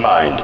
mind.